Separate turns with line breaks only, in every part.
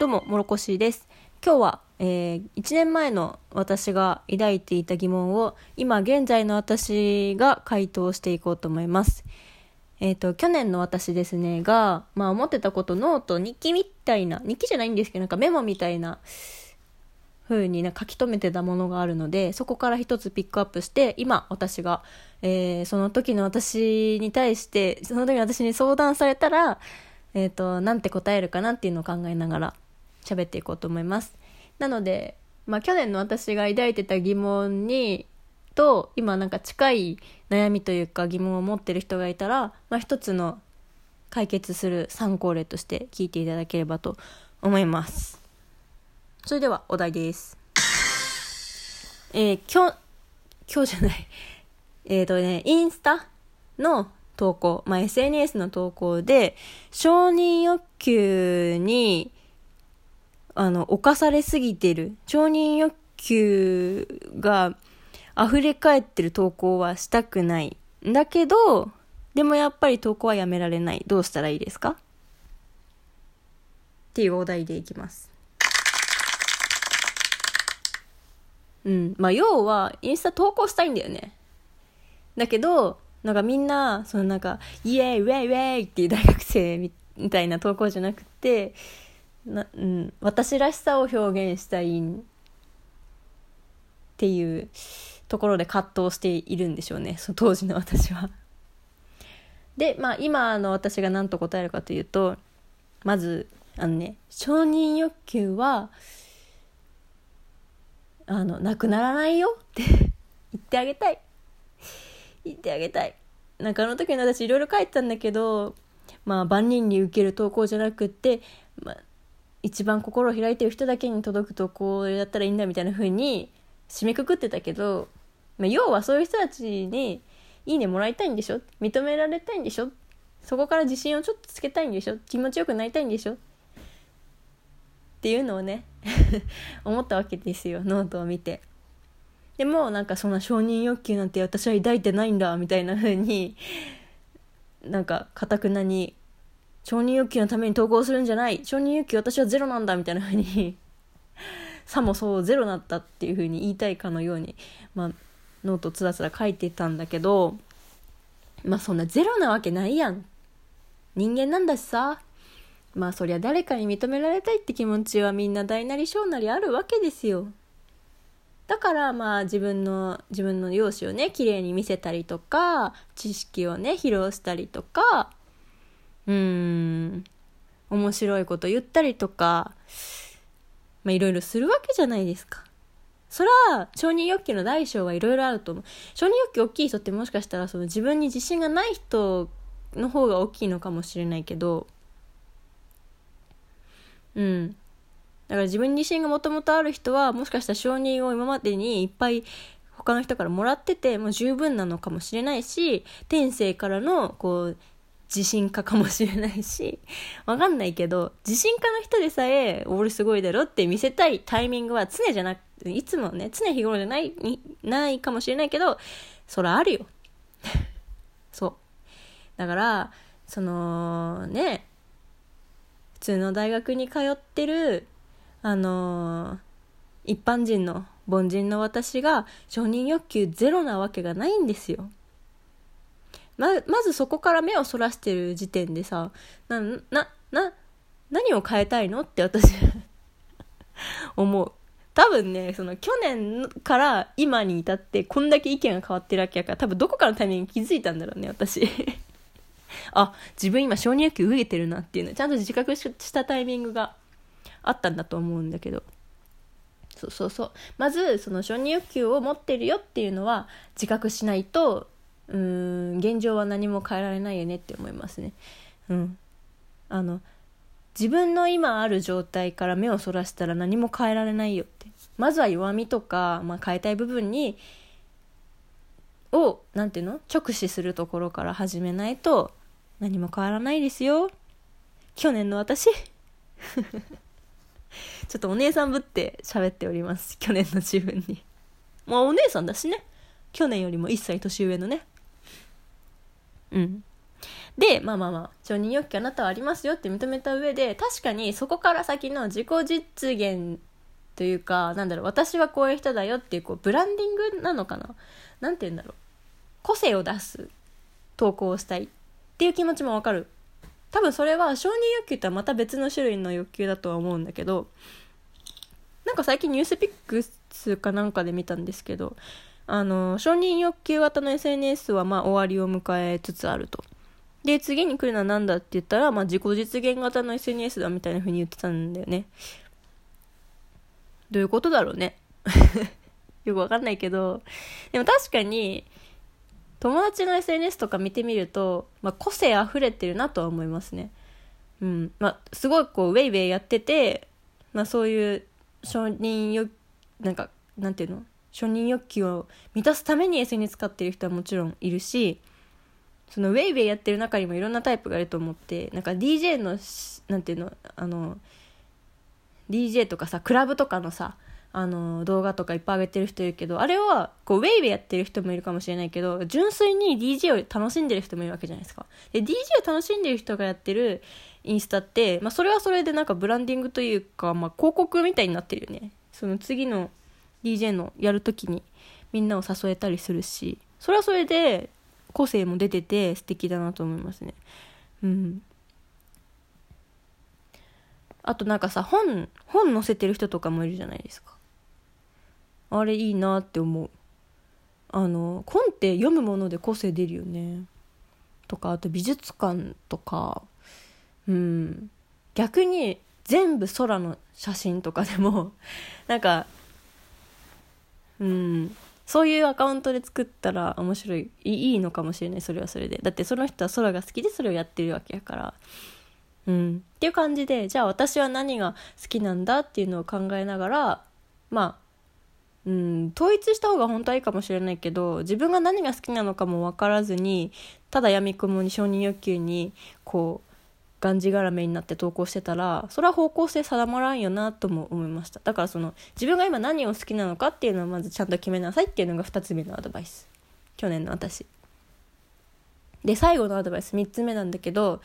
どうも、もろこしです。今日は、えー、1年前の私が抱いていた疑問を、今現在の私が回答していこうと思います。えっ、ー、と、去年の私ですね、が、まあ思ってたことノート、日記みたいな、日記じゃないんですけど、なんかメモみたいな、風にな書き留めてたものがあるので、そこから一つピックアップして、今私が、えー、その時の私に対して、その時の私に相談されたら、えっ、ー、と、なんて答えるかなっていうのを考えながら喋っていこうと思います。なので、まあ去年の私が抱いてた疑問に、と、今なんか近い悩みというか疑問を持ってる人がいたら、まあ一つの解決する参考例として聞いていただければと思います。それではお題です。えー、今日、今日じゃない。えっ、とね、インスタの投稿、まあ、SNS の投稿で、承認欲求に、あの、侵されすぎてる、承認欲求が溢れ返ってる投稿はしたくない。だけど、でもやっぱり投稿はやめられない。どうしたらいいですか？っていうお題でいきます。うん。まあ、要は、インスタ投稿したいんだよね。だけど、なんかみんな、そのなんか、イエーイ、ウェイウェイっていう大学生みたいな投稿じゃなくて、なうん、私らしさを表現したいっていうところで葛藤しているんでしょうね。そ の当時の私は。で、まあ今の私が何と答えるかというと、まず、あのね、承認欲求は、あの、なくならないよって 言ってあげたい。言ってあげたい。なんかあの時の私いろいろ書いてたんだけど、まあ万人に受ける投稿じゃなくって、まあ、一番心を開いてる人だけに届く投稿だったらいいんだみたいな風に締めくくってたけど、まあ、要はそういう人たちにいいねもらいたいんでしょ？認められたいんでしょ？そこから自信をちょっとつけたいんでしょ？気持ちよくなりたいんでしょ？っていうのをね 思ったわけですよノートを見て。でもなんかそんな承認欲求なんて私は抱いてないんだみたいな風になんかかたくなに承認欲求のために投稿するんじゃない。承認欲求私はゼロなんだみたいな風に。さもそうゼロだったっていう風に言いたいかのように。まあノートつらつら書いてたんだけど。まあそんなゼロなわけないやん。人間なんだしさ。まあそりゃ誰かに認められたいって気持ちはみんな大なり小なりあるわけですよ。だからまあ自分の自分の容姿をね綺麗に見せたりとか知識をね披露したりとかうん面白いこと言ったりとかまあいろいろするわけじゃないですか。それは承認欲求の大小はいろいろあると思う。承認欲求大きい人ってもしかしたらその自分に自信がない人の方が大きいのかもしれないけどうん。だから自分に自身がもともとある人は、もしかしたら承認を今までにいっぱい他の人からもらってて、もう十分なのかもしれないし、天性からの、こう、自信家かもしれないし、わかんないけど、自信家の人でさえ、俺すごいだろって見せたいタイミングは常じゃなくて、いつもね、常日頃じゃない、ないかもしれないけど、そらあるよ。そう。だから、その、ね、普通の大学に通ってる、あのー、一般人の凡人の私が承認欲求ゼロなわけがないんですよ。ま、まずそこから目をそらしてる時点でさ、な、な、な、何を変えたいのって私 思う。多分ね、その去年から今に至ってこんだけ意見が変わってるわけやから、多分どこかのタイミングに気づいたんだろうね、私 あ、自分今承認欲求受けてるなっていうのちゃんと自覚したタイミングがあったんだと思うんだけど。そうそうそう。まず、その承認欲求を持ってるよっていうのは自覚しないと、うん、現状は何も変えられないよねって思いますね。うん。あの、自分の今ある状態から目をそらしたら何も変えられないよって。まずは弱みとか、まあ、変えたい部分に、を、なんていうの？直視するところから始めないと、何も変わらないですよ。去年の私。ちょっとお姉さんぶって喋っております。去年の自分に。まあお姉さんだしね。去年よりも1歳年上のね。うん。でまあまあまあ承認欲求あなたはありますよって認めた上で確かにそこから先の自己実現というかなんだろう私はこういう人だよっていうこうブランディングなのかな？何て言うんだろう。個性を出す投稿をしたいっていう気持ちもわかる。多分それは承認欲求とはまた別の種類の欲求だとは思うんだけどなんか最近ニュースピックスかなんかで見たんですけどあの承認欲求型の SNS はま終わりを迎えつつあると。で次に来るのは何だって言ったら、まあ、自己実現型の SNS だみたいな風に言ってたんだよね。どういうことだろうね。よくわかんないけど、でも確かに、友達の SNS とか見てみると、まあ、個性溢れてるなとは思いますね。うん。まあ、すごいこう、ウェイウェイやってて、まあそういう承認欲、なんか、なんていうの？承認欲求を満たすために SNS 使ってる人はもちろんいるし、そのウェイウェイやってる中にもいろんなタイプがいると思ってなんか DJ のなんていうのあの DJ とかさクラブとかのさあの動画とかいっぱい上げてる人いるけどあれはこうウェイウェイやってる人もいるかもしれないけど純粋に DJ を楽しんでる人もいるわけじゃないですか。で DJ を楽しんでる人がやってるインスタって、まあ、それはそれでなんかブランディングというか、まあ、広告みたいになってるよね。その次の DJ のやるときにみんなを誘えたりするしそれはそれで個性も出てて素敵だなと思いますね。うん。あとなんかさ本本載せてる人とかもいるじゃないですか。あれいいなって思う。あの本って読むもので個性出るよね。とかあと美術館とか。うん。逆に全部空の写真とかでもなんかうん。そういうアカウントで作ったら面白い。いいのかもしれない。それはそれで。だってその人は空が好きでそれをやってるわけやから。うん。っていう感じでじゃあ私は何が好きなんだっていうのを考えながらまあうん。統一した方が本当はいいかもしれないけど自分が何が好きなのかも分からずにただやみくもに承認欲求にこうがんじがらめになって投稿してたらそれは方向性定まらんよなとも思いました。だからその自分が今何を好きなのかっていうのをまずちゃんと決めなさいっていうのが2つ目のアドバイス。去年の私。で最後のアドバイス3つ目なんだけど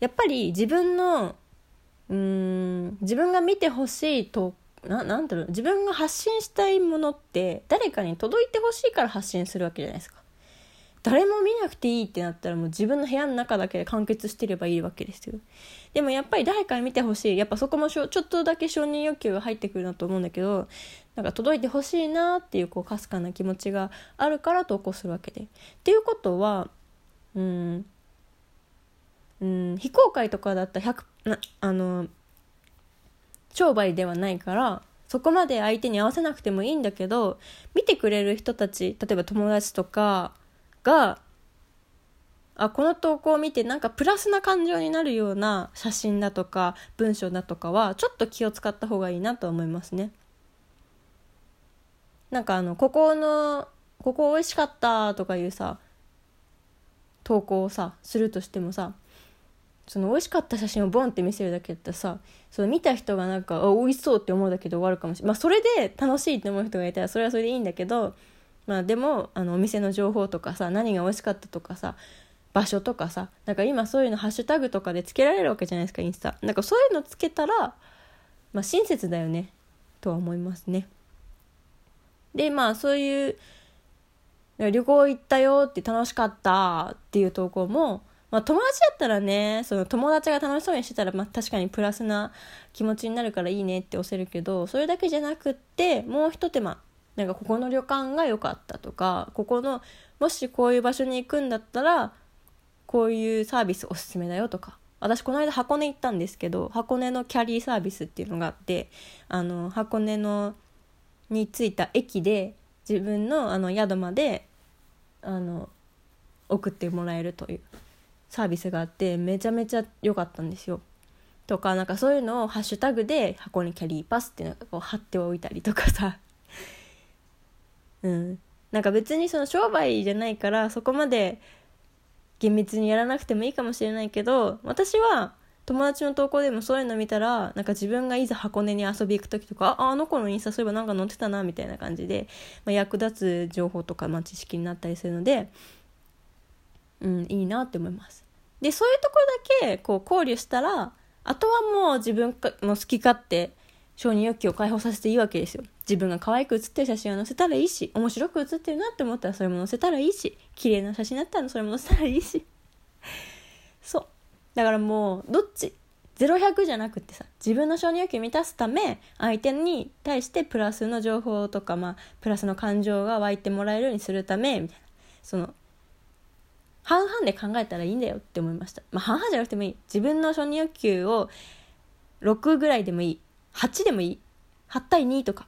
やっぱり自分のうん自分が見てほしいとななんだろう自分が発信したいものって誰かに届いてほしいから発信するわけじゃないですか。誰も見なくていいってなったらもう自分の部屋の中だけで完結してればいいわけですよ。でもやっぱり誰かに見てほしいやっぱそこもちょっとだけ承認欲求が入ってくるなと思うんだけどなんか届いてほしいなっていうこうかすかな気持ちがあるから投稿するわけで。っていうことはうんうん非公開とかだったら100なあの商売ではないからそこまで相手に合わせなくてもいいんだけど見てくれる人たち例えば友達とかがあこの投稿を見てなんかプラスな感情になるような写真だとか文章だとかはちょっと気を使った方がいいなと思いますね。なんかあのここのここ美味しかったとかいうさ投稿をさするとしてもさその美味しかった写真をボンって見せるだけだったらさその見た人がなんかあ美味しそうって思うだけで終わるかもしれないまあそれで楽しいって思う人がいたらそれはそれでいいんだけどまあでもあのお店の情報とかさ何が美味しかったとかさ場所とかさなんか今そういうのハッシュタグとかでつけられるわけじゃないですかインスタ。なんかそういうのつけたらまあ親切だよねとは思いますね。でまあそういう旅行行ったよって楽しかったっていう投稿もまあ、友達だったらねその友達が楽しそうにしてたら、まあ、確かにプラスな気持ちになるからいいねって押せるけどそれだけじゃなくってもう一手間なんかここの旅館が良かったとかここのもしこういう場所に行くんだったらこういうサービスおすすめだよとか私この間箱根行ったんですけど箱根のキャリーサービスっていうのがあってあの箱根のに着いた駅で自分のあの宿まであの送ってもらえるというサービスがあってめちゃめちゃ良かったんですよ。とかなんかそういうのをハッシュタグで箱根キャリーパスっていうのをこう貼っておいたりとかさうん。なんか別にその商売じゃないからそこまで厳密にやらなくてもいいかもしれないけど私は友達の投稿でもそういうの見たらなんか自分がいざ箱根に遊び行く時とかああの子のインスタそういえばなんか載ってたなみたいな感じで、まあ、役立つ情報とか、まあ、知識になったりするのでうんいいなって思います。でそういうところだけこう考慮したらあとはもう自分の好き勝手承認欲求を解放させていいわけですよ。自分が可愛く写ってる写真を載せたらいいし面白く写ってるなって思ったらそれも載せたらいいし綺麗な写真だったらそれも載せたらいいし。そう。だからもうどっち？0100じゃなくてさ自分の承認欲求満たすため相手に対してプラスの情報とか、まあ、プラスの感情が湧いてもらえるようにするためみたいな。その半々で考えたらいいんだよって思いました、まあ、半々じゃなくてもいい。自分の承認欲求を6ぐらいでもいい。8でもいい。8対2とか。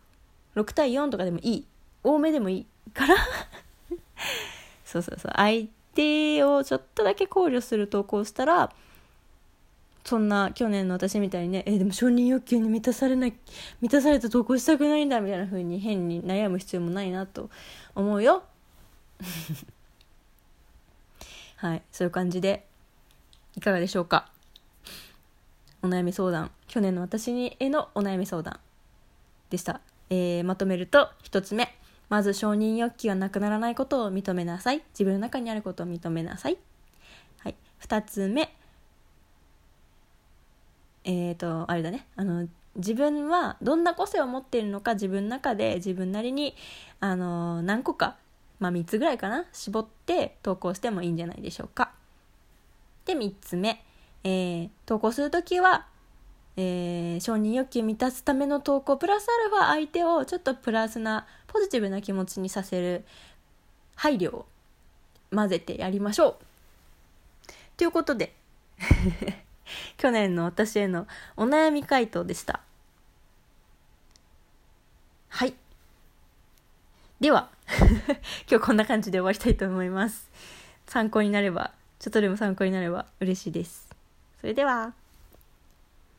6対4とかでもいい。多めでもいいから。そうそうそう。相手をちょっとだけ考慮する投稿したらそんな去年の私みたいにねえでも承認欲求に満たされない満たされた投稿したくないんだみたいな風に変に悩む必要もないなと思うよ。はい。そういう感じでいかがでしょうか？お悩み相談。去年の私にへのお悩み相談でした、えー、まとめると1つ目。まず承認欲求がなくならないことを認めなさい。自分の中にあることを認めなさい、はい、2つ目。えっ、ー、とあれだね。あの自分はどんな個性を持っているのか自分の中で自分なりにあの何個かまあ3つぐらいかな絞って投稿してもいいんじゃないでしょうか。で3つ目、えー、投稿する時はえー、承認欲求満たすための投稿プラスアルファ相手をちょっとプラスなポジティブな気持ちにさせる配慮を混ぜてやりましょう。ということで 去年の私へのお悩み回答でした。はい。では 今日こんな感じで終わりたいと思います。参考になればちょっとでも参考になれば嬉しいです。それでは。